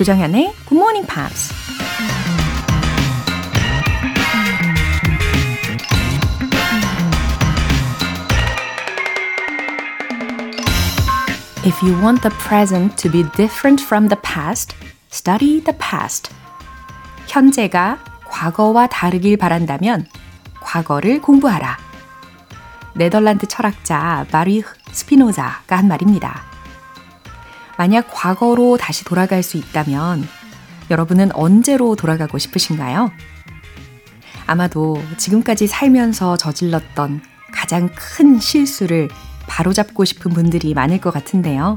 조정현의 Good Morning Pops. If you want the present to be different from the past, study the past. 현재가 과거와 다르길 바란다면 과거를 공부하라. 네덜란드 철학자 마리흐 스피노자가 한 말입니다. 만약 과거로 다시 돌아갈 수 있다면 여러분은 언제로 돌아가고 싶으신가요? 아마도 지금까지 살면서 저질렀던 가장 큰 실수를 바로잡고 싶은 분들이 많을 것 같은데요.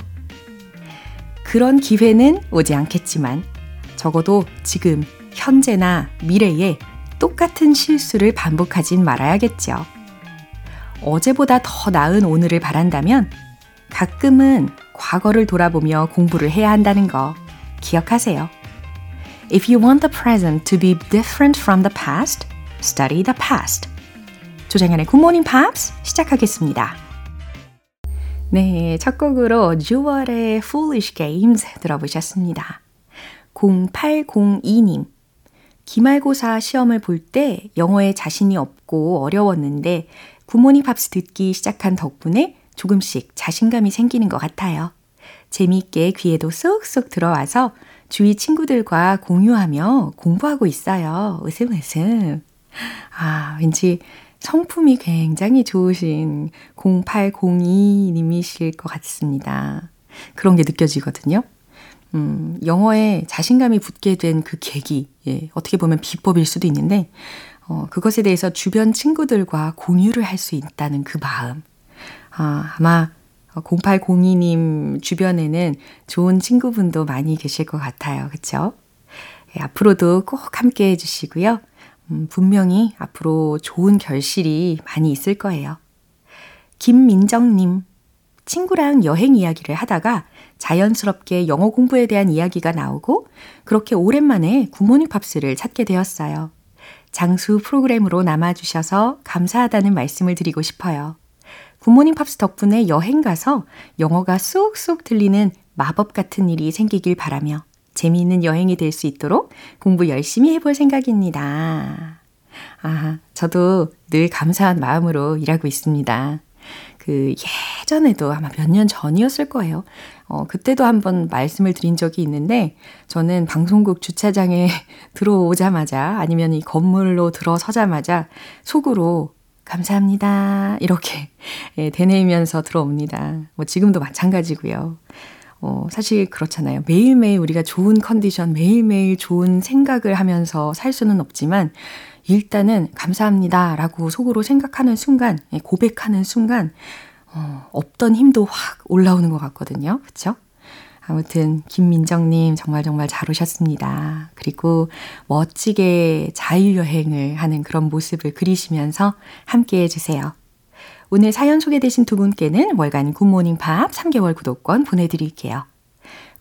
그런 기회는 오지 않겠지만 적어도 지금, 현재나 미래에 똑같은 실수를 반복하진 말아야겠죠. 어제보다 더 나은 오늘을 바란다면 가끔은 과거를 돌아보며 공부를 해야 한다는 거 기억하세요. If you want the present to be different from the past, study the past. 조장현의 Good Morning Pops 시작하겠습니다. 네, 첫 곡으로 주얼의 Foolish Games 들어보셨습니다. 0802님. 기말고사 시험을 볼 때 영어에 자신이 없고 어려웠는데 굿모닝 팝스 듣기 시작한 덕분에 조금씩 자신감이 생기는 것 같아요. 재미있게 귀에도 쏙쏙 들어와서 주위 친구들과 공유하며 공부하고 있어요. 웃음. 아, 왠지 성품이 굉장히 좋으신 0802님이실 것 같습니다. 그런 게 느껴지거든요. 음, 영어에 자신감이 붙게 된 그 계기, 예, 어떻게 보면 비법일 수도 있는데, 어, 그것에 대해서 주변 친구들과 공유를 할 수 있다는 그 마음. 아, 아마 0802님 주변에는 좋은 친구분도 많이 계실 것 같아요. 그쵸? 예, 앞으로도 꼭 함께 해주시고요. 음, 분명히 앞으로 좋은 결실이 많이 있을 거예요. 김민정님, 친구랑 여행 이야기를 하다가 자연스럽게 영어 공부에 대한 이야기가 나오고 그렇게 오랜만에 굿모닝 팝스를 찾게 되었어요. 장수 프로그램으로 남아주셔서 감사하다는 말씀을 드리고 싶어요. 굿모닝 팝스 덕분에 여행 가서 영어가 쏙쏙 들리는 마법 같은 일이 생기길 바라며 재미있는 여행이 될 수 있도록 공부 열심히 해볼 생각입니다. 아, 저도 늘 감사한 마음으로 일하고 있습니다. 그 예전에도 아마 몇 년 전이었을 거예요. 어, 그때도 한번 말씀을 드린 적이 있는데 저는 방송국 주차장에 들어오자마자 아니면 이 건물로 들어서자마자 속으로 감사합니다. 이렇게 예, 되뇌면서 들어옵니다. 뭐 지금도 마찬가지고요. 어, 사실 그렇잖아요. 매일매일 우리가 좋은 컨디션, 매일매일 좋은 생각을 하면서 살 수는 없지만 일단은 감사합니다 라고 속으로 생각하는 순간, 예, 고백하는 순간, 어, 없던 힘도 확 올라오는 것 같거든요. 그쵸? 아무튼, 김민정님 정말 정말 잘 오셨습니다. 그리고 멋지게 자유여행을 하는 그런 모습을 그리시면서 함께 해 주세요. 오늘 사연 소개되신 두 분께는 월간 굿모닝 팝 3개월 구독권 보내드릴게요.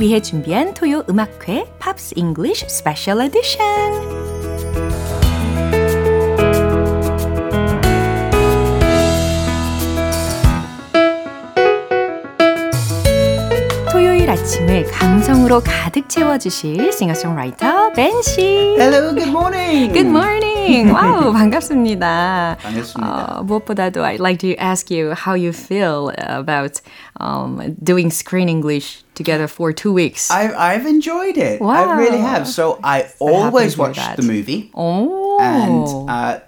위해 준비한 토요 음악회 Pops English Special Edition 아침을 감성으로 가득 채워주실 싱어송라이터 벤 씨. Hello, good morning. Good morning. 와우, 반갑습니다. 반갑습니다. Uh, 무엇보다도 I'd like to ask you how you feel about um, doing screen English together for two weeks. I, I've enjoyed it. Wow. I really have. So I always watch that. the movie. Oh. And uh,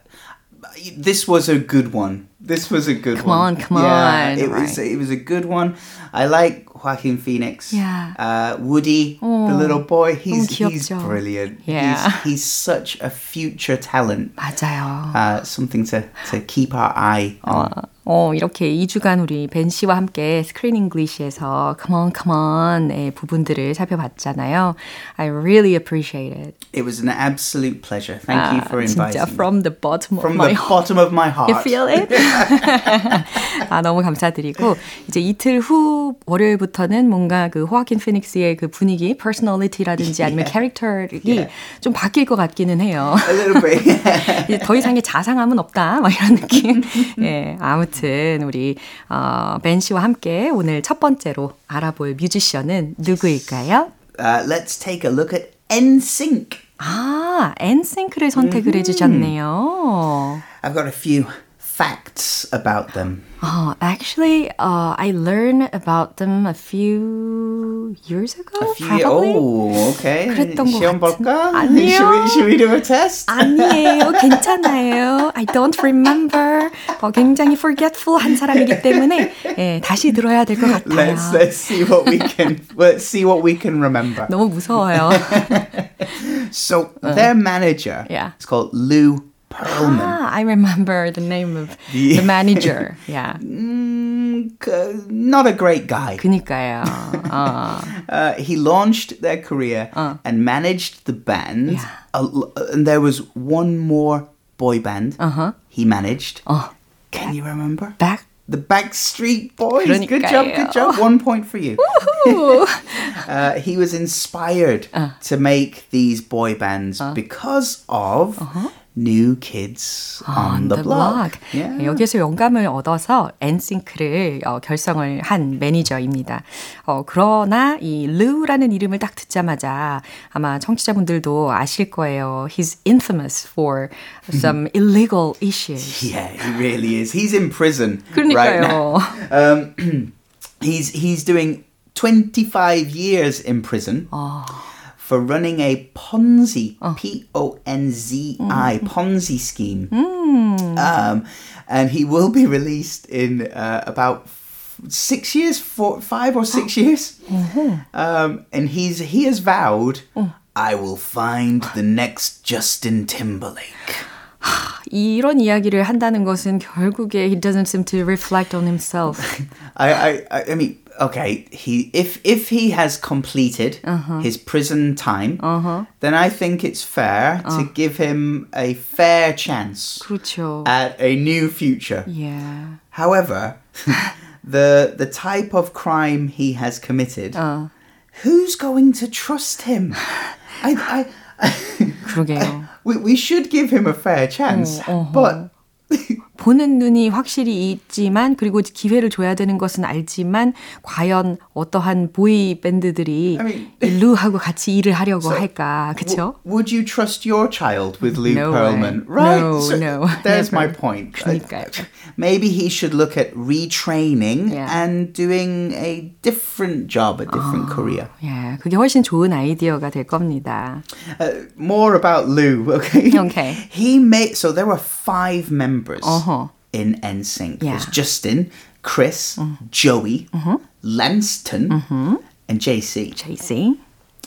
this was a good one. This was a good Come one. on, come yeah, on, It was right. it was a good one. I like Joaquin Phoenix. Yeah. Uh, Woody, the little boy. He's he's 귀엽죠. brilliant. Yeah. He's, he's such a future talent. 맞아요. Uh, something to, to keep our eye on. 어, 이렇게 2주간 우리 벤 씨와 함께 스크린 잉글리시에서 come on, come on의 부분들을 살펴봤잖아요. I really appreciate it. It was an absolute pleasure. Thank you for inviting 진짜 me. from the bottom From of my the heart. bottom of my heart. You feel it? 아, 너무 감사드리고, 이제 이틀 후 월요일부터는 뭔가 그 호아킨 피닉스의 그 분위기, personality라든지 아니면 캐릭터이 Yeah. 좀 바뀔 것 같기는 해요. A little bit. 더 이상의 자상함은 없다. 막 이런 느낌. 예, 아무튼 우리 어, 벤 씨와 함께 오늘 첫 번째로 알아볼 뮤지션은 누구일까요? uh, let's take a look at NSYNC. 아, 엔싱크를 선택을 해주셨네요. I've got a few facts about them. Oh, actually, uh, I learned about them a few years ago. A few, probably. oh, okay. 그랬던 것 시험 같은- 볼까? 아니요. Should we, should we do a test? 아니에요. 괜찮아요. I don't remember. 어, 굉장히 forgetful 한 사람이기 때문에 예, 다시 들어야 될 것 같아요. Let's let's see what we can let's see what we can remember. 너무 무서워요. So their manager Yeah. is called Lou Pearlman. ah, I remember the name of The- the manager. Yeah. Mm, c- not a great guy. 그니까요. 어. Uh, he launched their career and managed the band. Yeah. A l- and there was one more boy band Uh-huh. he managed. 어. Can you remember? Back The Backstreet Boys. Good job, 그러니까요. good job. One point for you. uh, he was inspired to make these boy bands because of New Kids on, the, Block. Yeah. 네, 여기에서 영감을 얻어서 엔싱크를 어, 결성을 한 매니저입니다. 어, 그러나 이 루라는 이름을 딱 듣자마자 아마 청취자분들도 아실 거예요. He's infamous for some illegal issues. Yeah, he really is. He's in prison right now. Um, he's he's doing 25 years in prison for running a Ponzi, P O N Z I, Ponzi scheme. Um, and he will be released in uh, about f- six years, four, five or six years. Um, and he's he has vowed, I will find the next Justin Timberlake. 이런 이야기를 한다는 것은 결국에 he doesn't seem to reflect on himself. I, I, I I mean, okay. He if if he has completed his prison time, then I think it's fair to give him a fair chance 그렇죠. at a new future. Yeah. However, the the type of crime he has committed, who's going to trust him? I, I, 그러게요. we, we should give him a fair chance, but 보는 눈이 확실히 있지만 그리고 기회를 줘야 되는 것은 알지만 과연 어떠한 보이 밴드들이 I mean- 이 루하고 같이 일을 하려고 할까 그렇죠? Would you trust your child with Lou No Pearlman? way. Right. No, so no, There's my never. point. 그러니까요. Maybe he should look at retraining Yeah. and doing a different job, a different career. 예, 그게 훨씬 좋은 아이디어가 될 겁니다. Uh, more about Lou, okay? Okay. He made so there were five members Uh-huh. Uh-huh. in NSYNC. Yeah. There's Justin, Chris, uh-huh. Joey, uh-huh. Lanston, and JC. JC.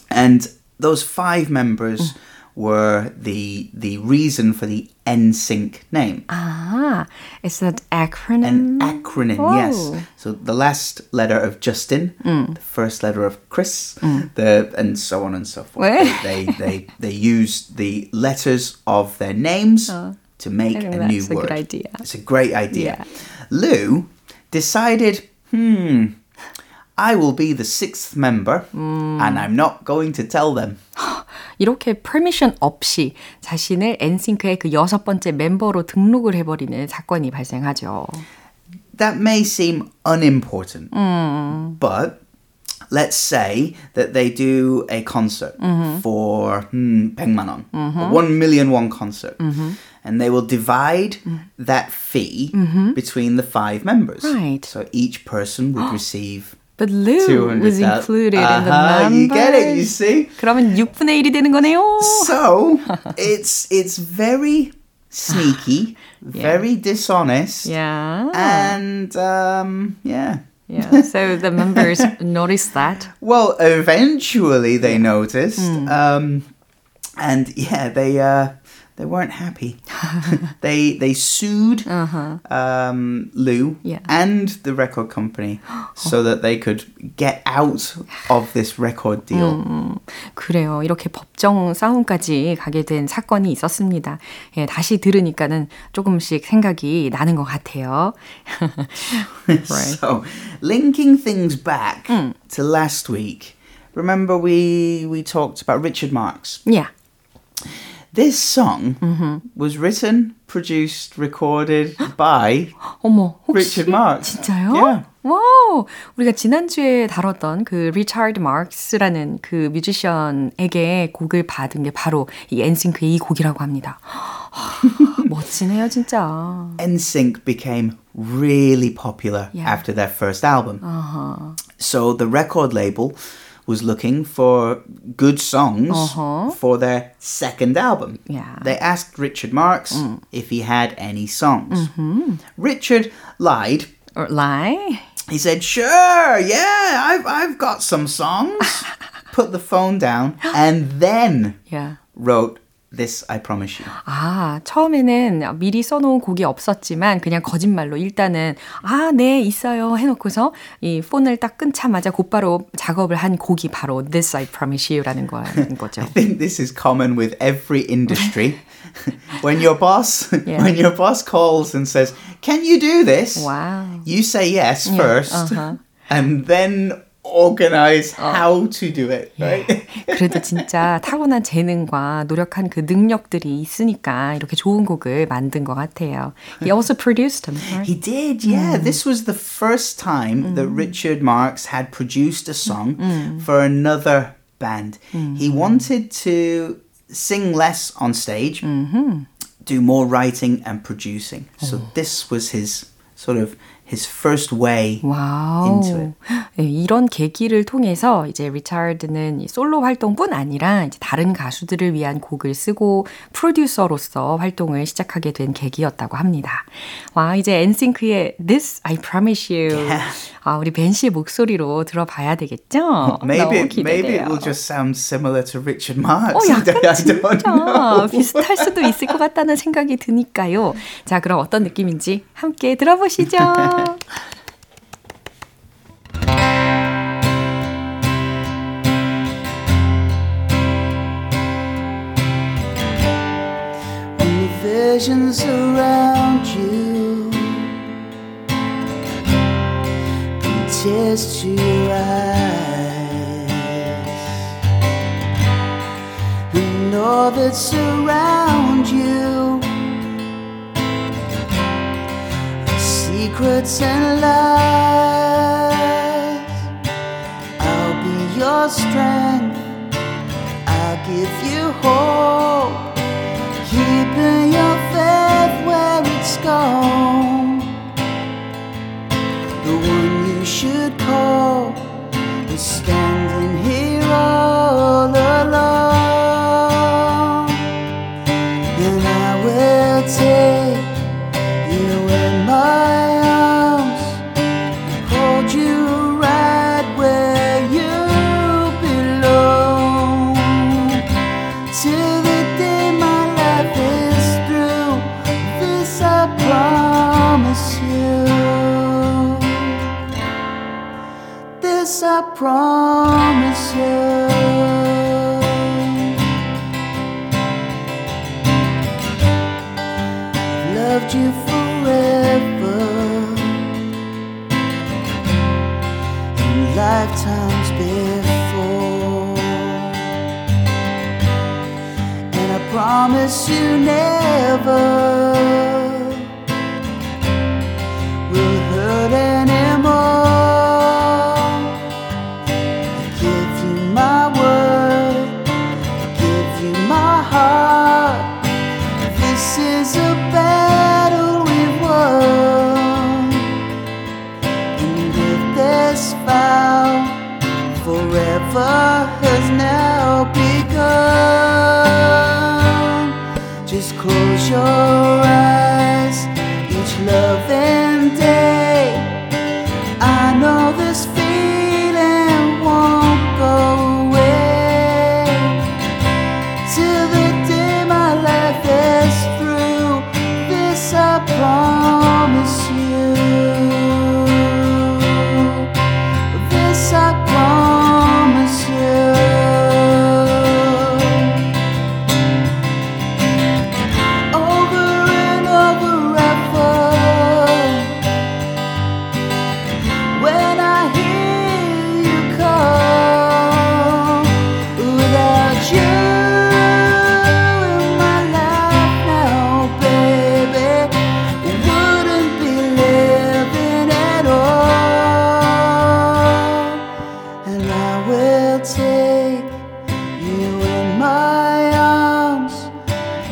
And those five members mm. were the the reason for the NSYNC name. Ah, 아, it's that acronym. An acronym, yes. Oh. So the last letter of Justin, mm. the first letter of Chris, mm. the and so on and so forth. They, they they they use the letters of their names uh to make I think a new that's a word. good idea. It's a great idea. Yeah. Lou decided, hmm, I will be the sixth member, and I'm not going to tell them. 이렇게 퍼미션 없이 자신을 엔싱크의 그 여섯 번째 멤버로 등록을 해버리는 사건이 발생하죠. that may seem unimportant, but let's say that they do a concert for hmm, 100만 원, a 1 million won concert, and they will divide that fee between the five members. Right. So each person would receive But Lou 200,000. was included in the Uh-huh, numbers. You get it, you see? 그러면 6분의 1이 되는 거네요. So it's it's very sneaky, very dishonest, Yeah. and um, yeah. Yeah. So the members noticed that. Well, eventually they noticed, um, and yeah, they uh, they weren't happy. they they sued uh-huh. um, Lou yeah. and the record company so that they could get out of this record deal. 음, 그래요. 이렇게 법정 싸움까지 가게 된 사건이 있었습니다. 예, 다시 들으니까는 조금씩 생각이 나는 것 같아요. right. So, linking things back 음. to last week. Remember we we talked about Richard Marx. Yeah. This song mm-hmm. was written, produced, recorded by 어머, Richard Marx. 진짜요? Yeah. 와우! 우리가 지난주에 다뤘던 그 리차드 마크스라는 그 뮤지션에게 곡을 받은 게 바로 이 엔싱크의 이 곡이라고 합니다. 멋지네요, 진짜. NSYNC became really popular yeah. after their first album. Uh-huh. So the record label was looking for good songs uh-huh. for their second album. Yeah. They asked Richard Marx mm. if he had any songs. Mm-hmm. Richard lied. Or lie? He said, "Sure, yeah, I've I've got some songs." Put the phone down and then yeah. wrote This I promise you. 아, 처음에는 미리 써놓은 곡이 없었지만 그냥 거짓말로 일단은 아, 네, 있어요 해놓고서 이 폰을 딱 끊자마자 곧바로 작업을 한 곡이 바로 This I promise you라는 거죠. I think this is common with every industry. when your boss yeah. when your boss calls and says, "Can you do this?" Wow. You say yes yeah. first. Uh-huh. And then organize 어. how to do it, right? 예. 그래도 진짜 타고난 재능과 노력한 그 능력들이 있으니까 이렇게 좋은 곡을 만든 것 같아요. He also produced them. Right? He did, yeah. 음. This was the first time 음. that Richard Marx had produced a song 음. for another band. He wanted to sing less on stage, mm-hmm. do more writing and producing. So oh. this was his sort of his first way 와우. into it. 네, 이런 계기를 통해서 이제 리차드는 솔로 활동뿐 아니라 이제 다른 가수들을 위한 곡을 쓰고 프로듀서로서 활동을 시작하게 된 계기였다고 합니다. 와, 이제 엔싱크의 This I Promise You. Yeah. 아, 우리 벤 씨의 목소리로 들어봐야 되겠죠? Maybe, maybe it will just sound similar to Richard Marx. 어, 약간 진짜 비슷할 수도 있을 것 같다는 생각이 드니까요. 자, 그럼 어떤 느낌인지 함께 들어보시죠. visions around you tears to your eyes and all that surround you secrets and lies. I'll be your strength. I'll give you hope. Keeping your faith where it's gone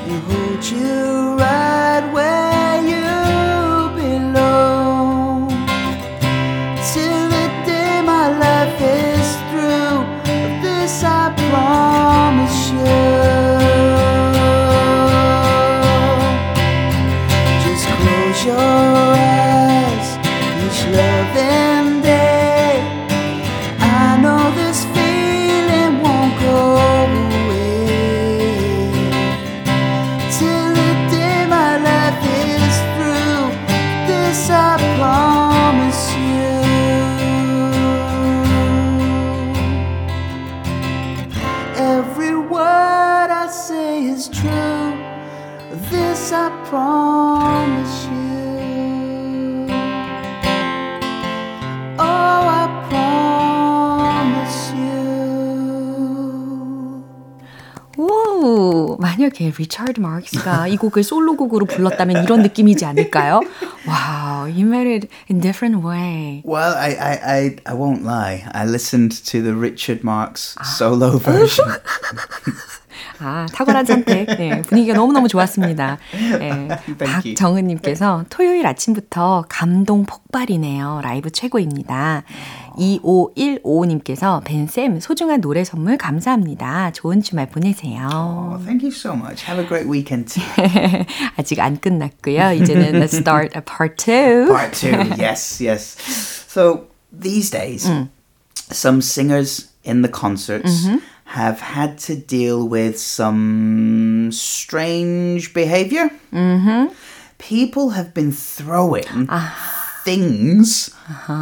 you 마크스가 이 곡을 솔로곡으로 불렀다면 이런 느낌이지 않을까요? Wow, he made it in different way. Well, I, I, I, I won't lie. I listened to the Richard Marx solo version. 아, 탁월한 선택. 네, 분위기가 너무너무 좋았습니다. 네, you. 박정은님께서 토요일 아침부터 감동 폭발이네요. 라이브 최고입니다. 2515님께서 벤쌤 소중한 노래 선물 감사합니다. 좋은 주말 보내세요. Oh, thank you so much. Have a great weekend. 아직 안 끝났고요. 이제는 let's start a part two. Part two. yes, yes. So these days, some singers in the concerts have had to deal with some strange behavior. Mm-hmm. People have been throwing things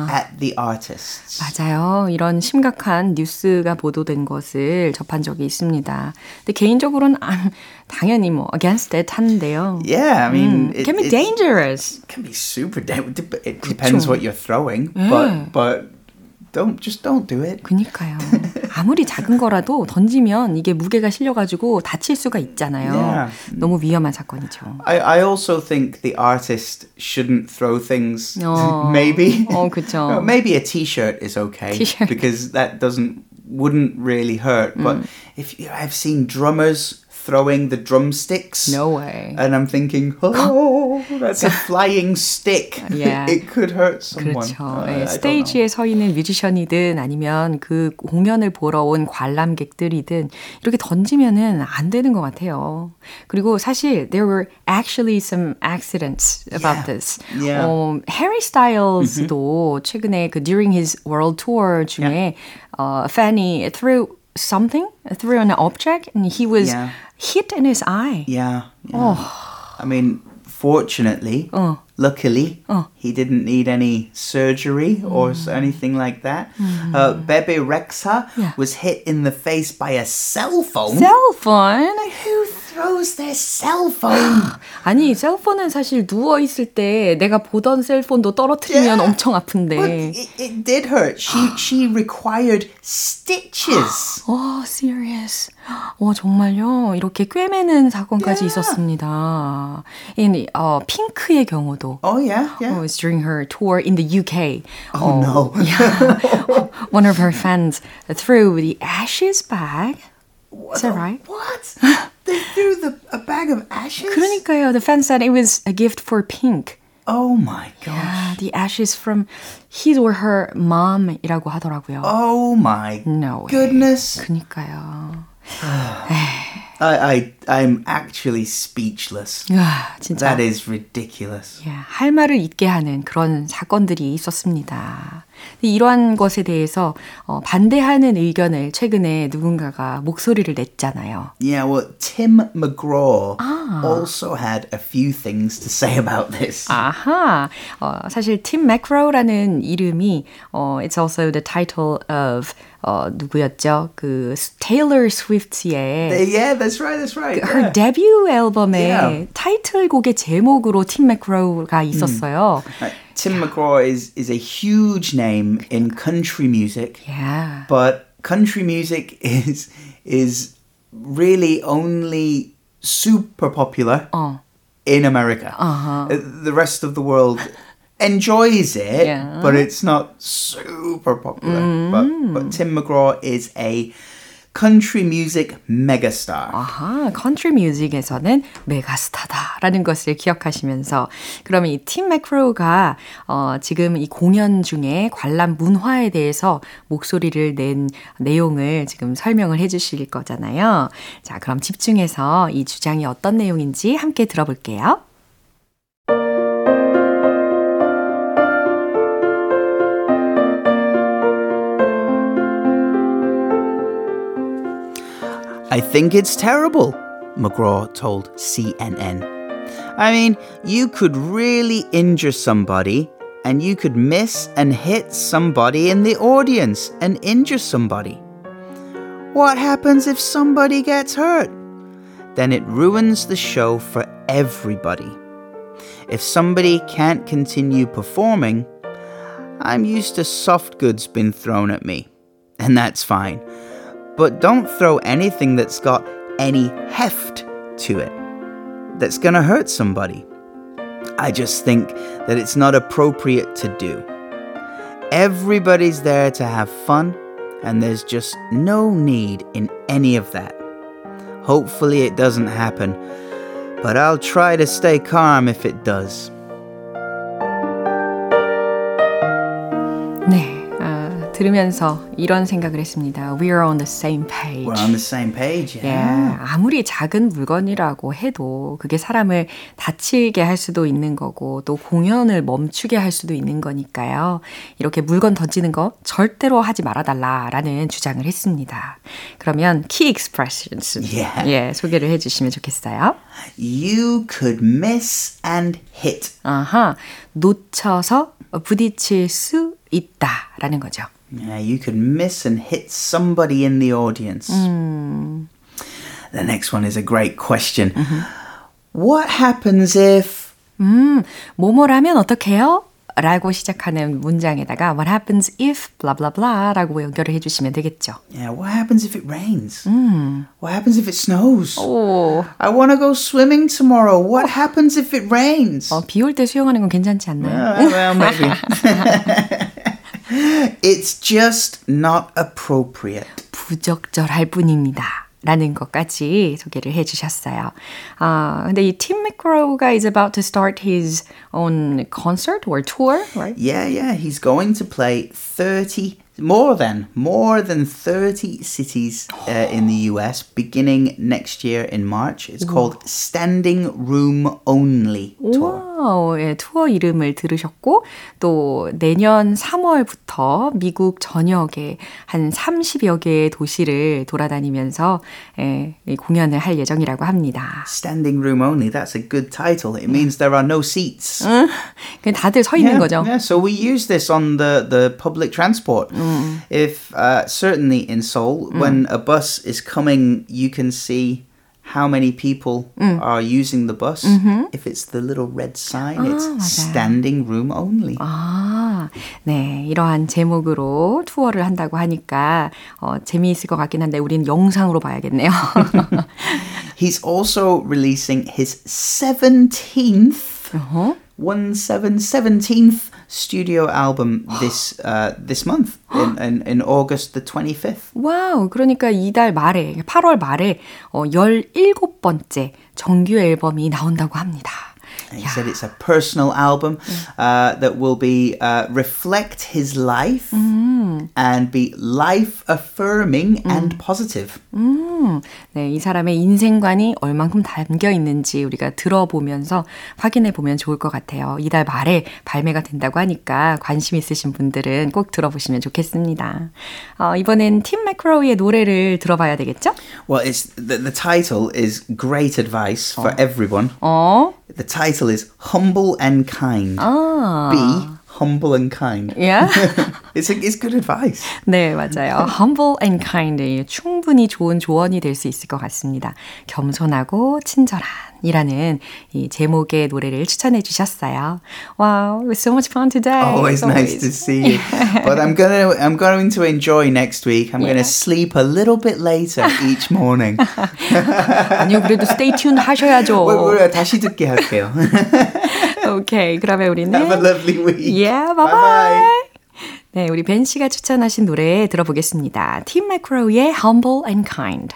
at the artists. 맞아요. 이런 심각한 뉴스가 보도된 것을 접한 적이 있습니다. 근데 개인적으로는 아, 당연히 뭐 against it 하는데요. Yeah, I mean, It can be dangerous. It can be super. Da- it depends what you're throwing, but but don't just don't do it. 그니까요. 아무리 작은 거라도 던지면 이게 무게가 실려가지고 다칠 수가 있잖아요. Yeah. 너무 위험한 사건이죠. I, I also think the artist shouldn't throw things. 어. maybe. 어, 그쵸. No, maybe a T-shirt is okay T-shirt. because that doesn't wouldn't really hurt. But if you, I've seen drummers throwing the drumsticks. No way. And I'm thinking, oh, that's a flying stick. Yeah. it could hurt someone. 그렇죠. Uh, 예. 스테이지에 서 있는 뮤지션이든 아니면 그 공연을 보러 온 관람객들이든 이렇게 던지면은 안 되는 것 같아요. 그리고 사실 there were actually some accidents about Yeah. this. Yeah. 어, 해리 스타일스도 최근에 그 during his world tour 중에 어, Fanny threw something, threw an object, and he was Yeah. hit in his eye. Yeah. yeah. I mean, fortunately, 어. luckily, 어. he didn't need any surgery or s- anything like that. Uh, Bebe Rexha Yeah. was hit in the face by a cell phone. Cell phone. Who throws their cell phone? 아니 셀폰은 사실 누워 있을 때 내가 보던 셀폰도 떨어뜨리면 Yeah. 엄청 아픈데. it, it did hurt. She she required stitches. 와, serious. 와, 정말요? 이렇게 꿰매는 사건까지 Yeah. 있었습니다. 이 어, 핑크의 경우도 Oh yeah, yeah. Oh, it's during her tour in the UK. Oh, no. Yeah. One of her fans threw the ashes bag. Is that right? What? they threw the a bag of ashes. 그러니까요. The fan said it was a gift for Pink. Oh my gosh. Yeah, the ashes from his or her mom이라고 하더라고요. Oh my No way. goodness. 그니까요. I, I I'm actually speechless. 야, 진짜. That is ridiculous. 야, 할 말을 잊게 하는 그런 사건들이 있었습니다. 이러한 것에 대해서 어, 반대하는 의견을 최근에 누군가가 목소리를 냈잖아요. Yeah, well, Tim McGraw also had a few things to say about this. 아하, 어, 사실 팀 맥로라는 이름이 어, it's also the title of 어, 누구였죠? 그 Taylor Swift의 yeah, that's right, that's right. her yeah. 데뷔 앨범의 Yeah. 타이틀곡의 제목으로 팀 맥로가 있었어요. Uh, Tim McGraw is is a huge name in country music, Yeah. but country music is is really only super popular 어. in America. Uh-huh. Uh, The rest of the world enjoys it, Yeah. but it's not super popular. But, but Tim McGraw is a country music megastar. 아하, country music에서는 megastar다라는 것을 기억하시면서 그러면 이 팀 맥그로우가 어, 지금 이 공연 중에 관람 문화에 대해서 목소리를 낸 내용을 지금 설명을 해 주실 거잖아요. 자, 그럼 집중해서 이 주장이 어떤 내용인지 함께 들어볼게요. I think it's terrible, McGraw told CNN. I mean, you could really injure somebody, and you could miss and hit somebody in the audience and injure somebody. What happens if somebody gets hurt? then it ruins the show for everybody. If somebody can't continue performing, I'm used to soft goods being thrown at me, and that's fine. But don't throw anything that's got any heft to it, that's gonna hurt somebody. I just think that it's not appropriate to do. Everybody's there to have fun, and there's just no need in any of that. Hopefully, it doesn't happen, but I'll try to stay calm if it does. 들으면서 이런 생각을 했습니다. We are on the same page. We're on the same page, yeah. 예, 아무리 작은 물건이라고 해도 그게 사람을 다치게 할 수도 있는 거고 또 공연을 멈추게 할 수도 있는 거니까요. 이렇게 물건 던지는 거 절대로 하지 말아달라라는 주장을 했습니다. 그러면 key expressions Yeah. 예, 소개를 해주시면 좋겠어요. You could miss and hit. 아하, 놓쳐서 부딪힐 수 있다라는 거죠. Yeah, you could miss and hit somebody in the audience. The next one is a great question. What happens if 음, 뭐뭐라면 어떡해요? 라고 시작하는 문장에다가 what happens if blah blah blah 라고 연결을 해주시면 되겠죠. Yeah, what happens if it rains? What happens if it snows? 오, I want to go swimming tomorrow. What happens if it rains? 어, 비올 때 수영하는 건 괜찮지 않나요? Uh, well, maybe. it's just not appropriate. 부적절할 뿐입니다. 라는 것까지 소개를 해주셨어요. 아, 근데 이 팀 맥그로우가 is about to start his own concert or tour, right? Yeah, yeah, he's going to play 30 more than more than 30 cities uh, in the US beginning next year in March. It's called Standing Room Only Tour. 와우, 예, 투어 이름을 들으셨고, 또 내년 3월부터 미국 전역에 한 30여 개의 도시를 돌아다니면서 예, 이 공연을 할 예정이라고 합니다. Standing Room Only, that's a good title. It means there are no seats. 그냥 다들 서 있는 Yeah, 거죠. yeah, so we use this on the, the public transport. If uh, certainly in Seoul, when a bus is coming, you can see how many people are using the bus. If it's the little red sign, it's 맞아요. standing room only. 아, 네. 이러한 제목으로 투어를 한다고 하니까 어, 재미있을 것 같긴 한데 우리는 영상으로 봐야겠네요. He's also releasing his 17th, one seven, 17th studio album this uh, this month in, in, in August the 25th. 와우, 그러니까 이달 말에, 8월 말에 어, 17번째 정규 앨범이 나온다고 합니다. And he said it's a personal album uh, that will be uh, reflect his life and be life affirming and positive. 음, 네, 이 사람의 인생관이 얼만큼 담겨 있는지 우리가 들어보면서 확인해 보면 좋을 것 같아요. 이달 말에 발매가 된다고 하니까 관심 있으신 분들은 꼭 들어보시면 좋겠습니다. 어, 이번엔 팀 매크로우의 노래를 들어봐야 되겠죠? Well, it's the, the title is great advice for everyone. 어, The title is Humble and Kind. 아, Be humble and kind. yeah? It's a, it's good advice. 네, 맞아요. Humble and kind. 충분히 좋은 조언이 될 수 있을 것 같습니다. 겸손하고 친절한. 이라는 이 제목의 노래를 추천해 주셨어요. Wow, it was so much fun today. Always nice to see you. But I'm gonna I'm going to enjoy next week. I'm Yeah. gonna sleep a little bit later each morning. 아니요, 그래도 stay tuned 하셔야죠. 왜, 왜, 다시 듣게 할게요. 오케이, 그러면 우리는 Have a lovely week. Yeah, bye bye. 네, 우리 벤 씨가 추천하신 노래 들어보겠습니다. 팀 매크로우의 Humble and Kind.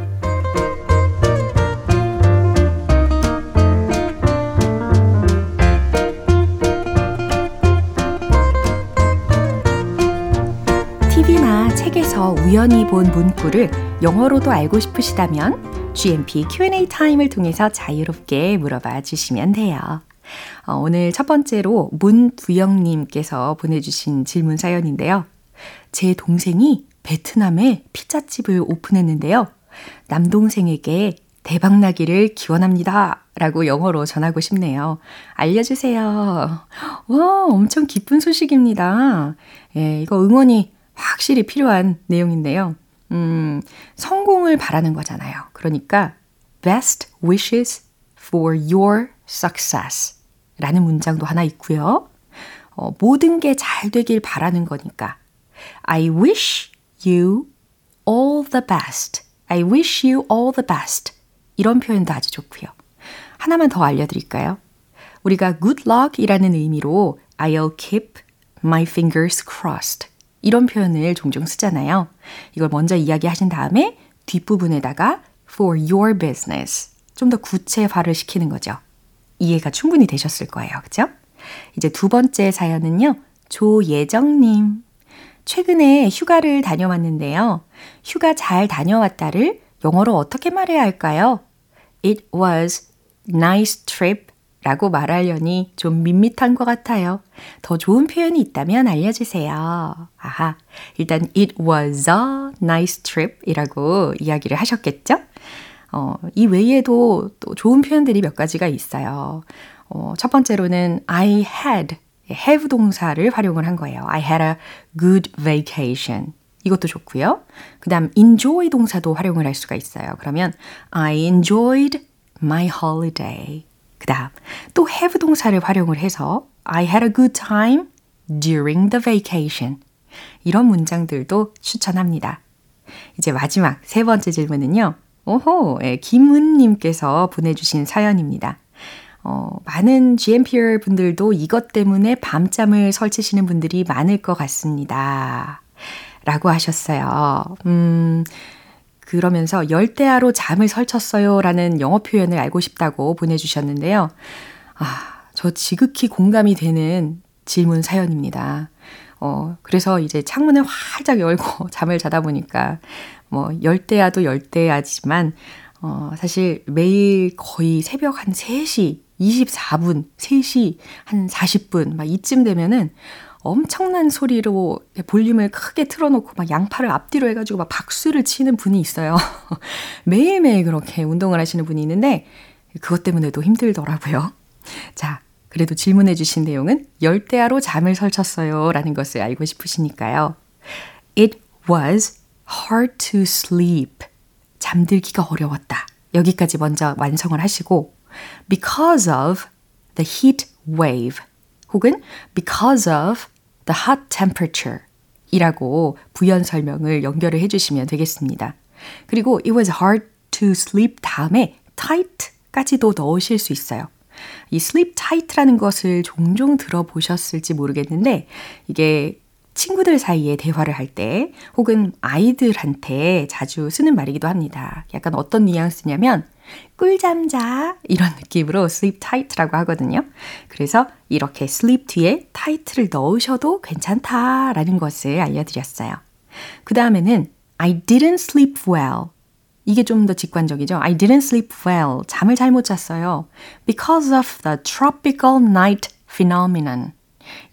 책에서 우연히 본 문구를 영어로도 알고 싶으시다면 GMP Q&A 타임을 통해서 자유롭게 물어봐 주시면 돼요. 어, 오늘 첫 번째로 문부영님께서 보내주신 질문 사연인데요. 제 동생이 베트남에 피자집을 오픈했는데요. 남동생에게 대박나기를 기원합니다. 라고 영어로 전하고 싶네요. 알려주세요. 와, 엄청 기쁜 소식입니다. 예, 이거 응원이 확실히 필요한 내용인데요. 음, 성공을 바라는 거잖아요. 그러니까, best wishes for your success. 라는 문장도 하나 있고요. 어, 모든 게 잘 되길 바라는 거니까, I wish you all the best. I wish you all the best. 이런 표현도 아주 좋고요. 하나만 더 알려드릴까요? 우리가 good luck 이라는 의미로 I'll keep my fingers crossed. 이런 표현을 종종 쓰잖아요. 이걸 먼저 이야기하신 다음에 뒷부분에다가 for your business. 좀 더 구체화를 시키는 거죠. 이해가 충분히 되셨을 거예요. 그죠? 이제 두 번째 사연은요. 조예정님. 최근에 휴가를 다녀왔는데요. 휴가 잘 다녀왔다를 영어로 어떻게 말해야 할까요? It was nice trip 라고 말하려니 좀 밋밋한 것 같아요. 더 좋은 표현이 있다면 알려주세요. 아하, 일단 it was a nice trip 이라고 이야기를 하셨겠죠? 어, 이 외에도 또 좋은 표현들이 몇 가지가 있어요. 어, 첫 번째로는 I had, have 동사를 활용을 한 거예요. I had a good vacation. 이것도 좋고요. 그 다음 enjoy 동사도 활용을 할 수가 있어요. 그러면 I enjoyed my holiday. 그 다음 또 have 동사를 활용을 해서 I had a good time during the vacation. 이런 문장들도 추천합니다. 이제 마지막 세 번째 질문은요. 오호, 예, 김은님께서 보내주신 사연입니다. 어, 많은 GMPR 분들도 이것 때문에 밤잠을 설치시는 분들이 많을 것 같습니다. 라고 하셨어요. 음, 그러면서 열대야로 잠을 설쳤어요 라는 영어 표현을 알고 싶다고 보내주셨는데요. 아, 저 지극히 공감이 되는 질문 사연입니다. 어, 그래서 이제 창문을 활짝 열고 잠을 자다 보니까 뭐 열대야도 열대야지만 어, 사실 매일 거의 새벽 한 3시 24분, 3시 한 40분 막 이쯤 되면은 엄청난 소리로 볼륨을 크게 틀어놓고 막 양팔을 앞뒤로 해가지고 막 박수를 치는 분이 있어요. 매일매일 그렇게 운동을 하시는 분이 있는데 그것 때문에도 힘들더라고요. 자, 그래도 질문해 주신 내용은 열대야로 잠을 설쳤어요 라는 것을 알고 싶으시니까요. It was hard to sleep. 잠들기가 어려웠다. 여기까지 먼저 완성을 하시고 because of the heat wave 혹은 because of the hot temperature 이라고 부연 설명을 연결을 해주시면 되겠습니다. 그리고 it was hard to sleep 다음에 tight까지도 넣으실 수 있어요. 이 sleep tight라는 것을 종종 들어보셨을지 모르겠는데 이게 친구들 사이에 대화를 할 때 혹은 아이들한테 자주 쓰는 말이기도 합니다. 약간 어떤 뉘앙스냐면 꿀잠 자 이런 느낌으로 sleep tight라고 하거든요. 그래서 이렇게 sleep 뒤에 tight를 넣으셔도 괜찮다라는 것을 알려드렸어요. 그 다음에는 I didn't sleep well. 이게 좀 더 직관적이죠. I didn't sleep well. 잠을 잘 못 잤어요. Because of the tropical night phenomenon.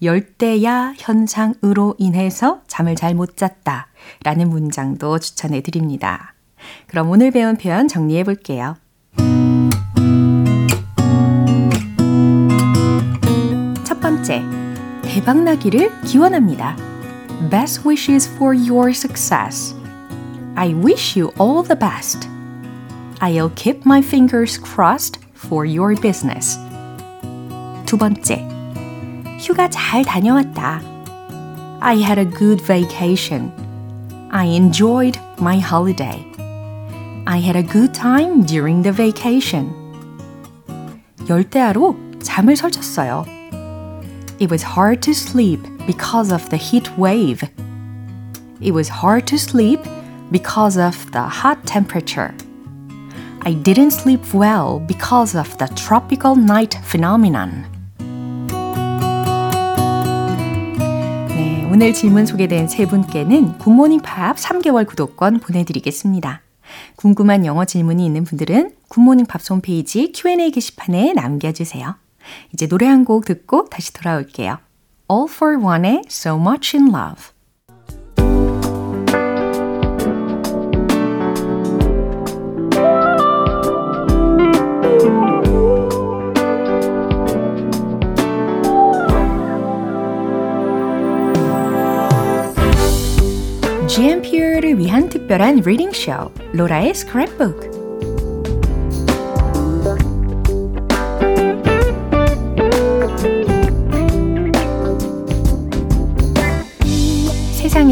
열대야 현상으로 인해서 잠을 잘 못 잤다. 라는 문장도 추천해 드립니다. 그럼 오늘 배운 표현 정리해 볼게요. 대박나기를 기원합니다. Best wishes for your success. I wish you all the best. I'll keep my fingers crossed for your business. 두 번째, 휴가 잘 다녀왔다. I had a good vacation. I enjoyed my holiday. I had a good time during the vacation. 열대야로 잠을 설쳤어요. It was hard to sleep because of the heat wave. It was hard to sleep because of the hot temperature. I didn't sleep well because of the tropical night phenomenon. 오늘 질문 소개된 세 분께는 굿모닝 팝 3개월 구독권 보내드리겠습니다. 궁금한 영어 질문이 있는 분들은 굿모닝 팝 홈페이지 Q&A 게시판에 남겨주세요. 이제 노래 한 곡 듣고 다시 돌아올게요. All for One의 So Much in Love. 위한 특별한 reading 쇼, 로라의 스크랩북.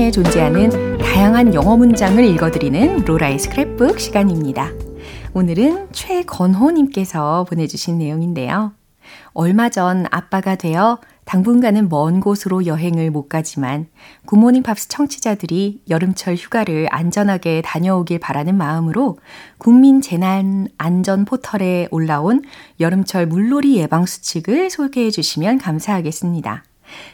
세상에 존재하는 다양한 영어 문장을 읽어드리는 로라의 스크랩북 시간입니다. 오늘은 최건호님께서 보내주신 내용인데요. 얼마 전 아빠가 되어 당분간은 먼 곳으로 여행을 못 가지만 굿모닝 팝스 청취자들이 여름철 휴가를 안전하게 다녀오길 바라는 마음으로 국민 재난 안전 포털에 올라온 여름철 물놀이 예방 수칙을 소개해 주시면 감사하겠습니다.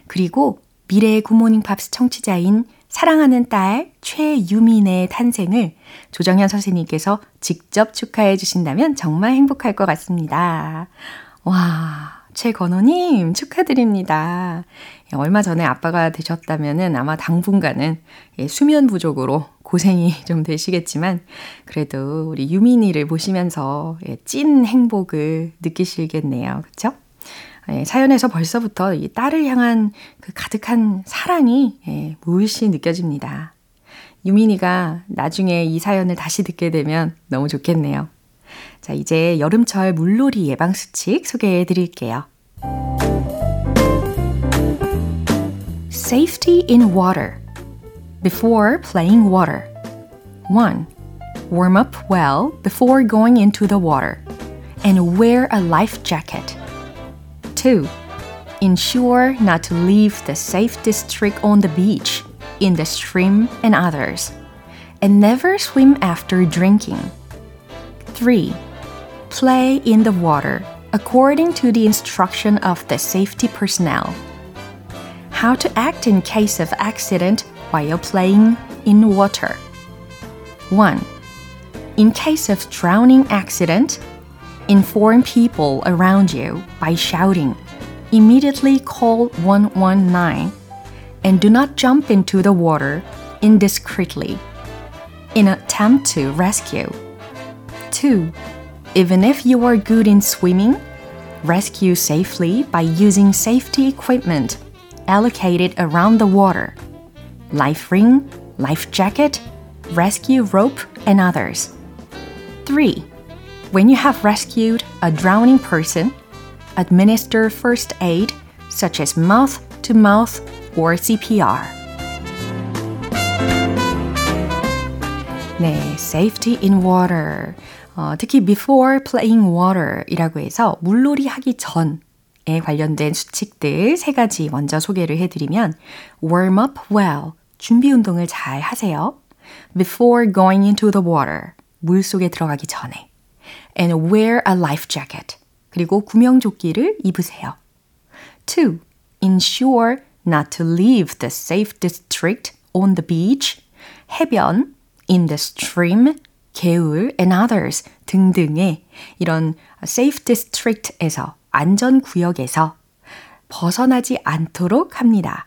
그리고 미래의 굿모닝 팝스 청취자인 사랑하는 딸 최유민의 탄생을 조정현 선생님께서 직접 축하해 주신다면 정말 행복할 것 같습니다. 와, 최건호님 축하드립니다. 예, 얼마 전에 아빠가 되셨다면은 아마 당분간은 예, 수면 부족으로 고생이 좀 되시겠지만 그래도 우리 유민이를 보시면서 예, 찐 행복을 느끼시겠네요. 그 쵸? 사연에서 벌써부터 이 딸을 향한 그 가득한 사랑이 물씬 느껴집니다. 유민이가 나중에 이 사연을 다시 듣게 되면 너무 좋겠네요. 자, 이제 여름철 물놀이 예방 수칙 소개해 드릴게요. Safety in water. Before playing water. 1. Warm up well before going into the water and wear a life jacket. 2. Ensure not to leave the safe district on the beach, in the stream, and others. And never swim after drinking. 3 play in the water according to the instruction of the safety personnel. How to act in case of accident while playing in water. 1. In case of drowning accident, inform people around you by shouting. Immediately call 119 and do not jump into the water indiscreetly in an attempt to rescue. 2. Even if you are good in swimming, rescue safely by using safety equipment allocated around the water life ring, life jacket, rescue rope, and others. 3. When you have rescued a drowning person, administer first aid such as mouth to mouth or CPR. 네, safety in water. 어, 특히 before playing water 이라고 해서 물놀이 하기 전에 관련된 수칙들 세 가지 먼저 소개를 해드리면 warm up well, 준비 운동을 잘 하세요. before going into the water, 물 속에 들어가기 전에. and wear a life jacket, 그리고 구명조끼를 입으세요. 2. Ensure not to leave the safe district on the beach, 해변, in the stream, 개울 and others 등등의 이런 safe district에서 안전구역에서 벗어나지 않도록 합니다.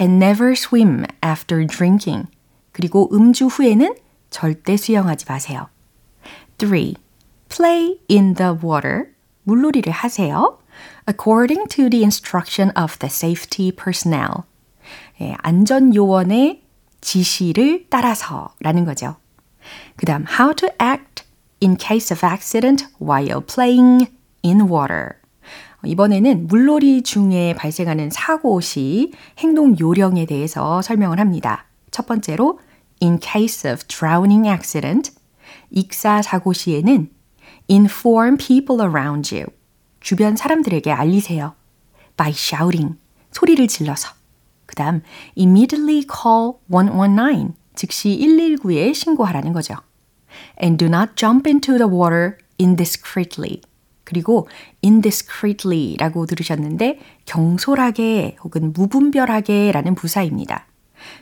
And never swim after drinking. 그리고 음주 후에는 절대 수영하지 마세요. 3. Play in the water. 물놀이를 하세요. According to the instruction of the safety personnel. 예, 안전 요원의 지시를 따라서라는 거죠. 그 다음, how to act in case of accident while playing in water. 이번에는 물놀이 중에 발생하는 사고 시 행동 요령에 대해서 설명을 합니다. 첫 번째로, in case of drowning accident, 익사 사고 시에는 inform people around you, 주변 사람들에게 알리세요. by shouting, 소리를 질러서. 그 다음, immediately call 119, 즉시 119에 신고하라는 거죠. And do not jump into the water indiscreetly. 그리고 indiscreetly 라고 들으셨는데 경솔하게 혹은 무분별하게 라는 부사입니다.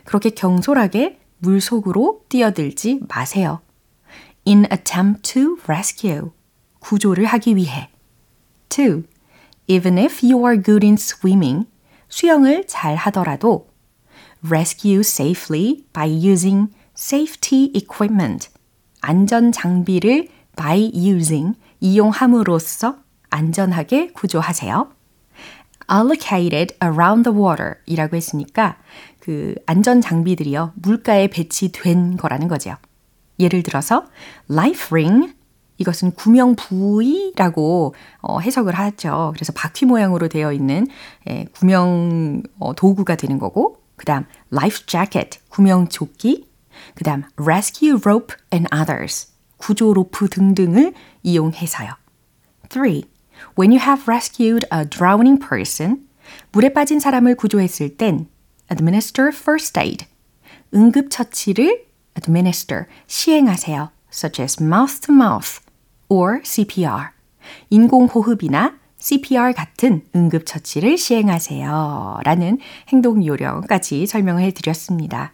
그렇게 경솔하게 물 속으로 뛰어들지 마세요. In attempt to rescue. 구조를 하기 위해. 2. Even if you are good in swimming. 수영을 잘 하더라도 rescue safely by using safety equipment. 안전 장비를 by using 이용함으로써 안전하게 구조하세요. allocated around the water 이라고 했으니까 그 안전 장비들이요. 물가에 배치된 거라는 거죠. 예를 들어서 life ring 이것은 구명 부위라고 어, 해석을 하죠. 그래서 바퀴 모양으로 되어 있는 예, 구명 어, 도구가 되는 거고 그 다음 life jacket 구명 조끼 그 다음 rescue rope and others 구조 로프 등등을 이용해서요. 3. When you have rescued a drowning person, 물에 빠진 사람을 구조했을 땐 administer first aid, 응급처치를 administer, 시행하세요. such as mouth to mouth or CPR, 인공호흡이나 CPR 같은 응급처치를 시행하세요. 라는 행동 요령까지 설명을 해드렸습니다.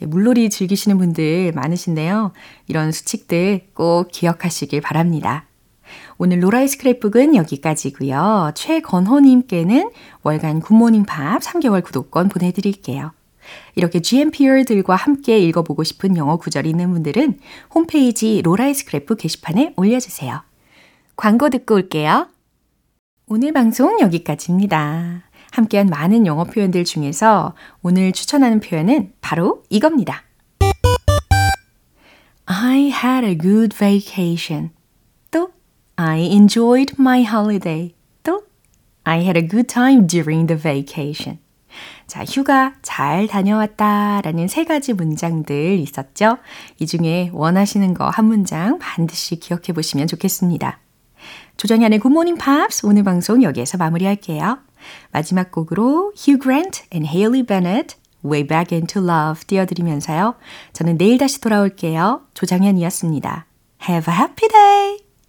물놀이 즐기시는 분들 많으신데요. 이런 수칙들 꼭 기억하시길 바랍니다. 오늘 로라의 스크랩북은 여기까지고요. 최건호님께는 월간 굿모닝 팝 3개월 구독권 보내드릴게요. 이렇게 GMPR들과 함께 읽어보고 싶은 영어 구절이 있는 분들은 홈페이지 로라의 스크랩북 게시판에 올려주세요. 광고 듣고 올게요. 오늘 방송 여기까지입니다. 함께한 많은 영어 표현들 중에서 오늘 추천하는 표현은 바로 이겁니다. I had a good vacation. 또 I enjoyed my holiday. 또 I had a good time during the vacation. 자, 휴가 잘 다녀왔다 라는 세 가지 문장들 있었죠? 이 중에 원하시는 거 한 문장 반드시 기억해 보시면 좋겠습니다. 조정현의 굿모닝 팝스 오늘 방송 여기에서 마무리할게요. 마지막 곡으로 Hugh Grant and Haley Bennett Way Back Into Love 띄워드리면서요. 저는 내일 다시 돌아올게요. 조정현이었습니다. Have a happy day!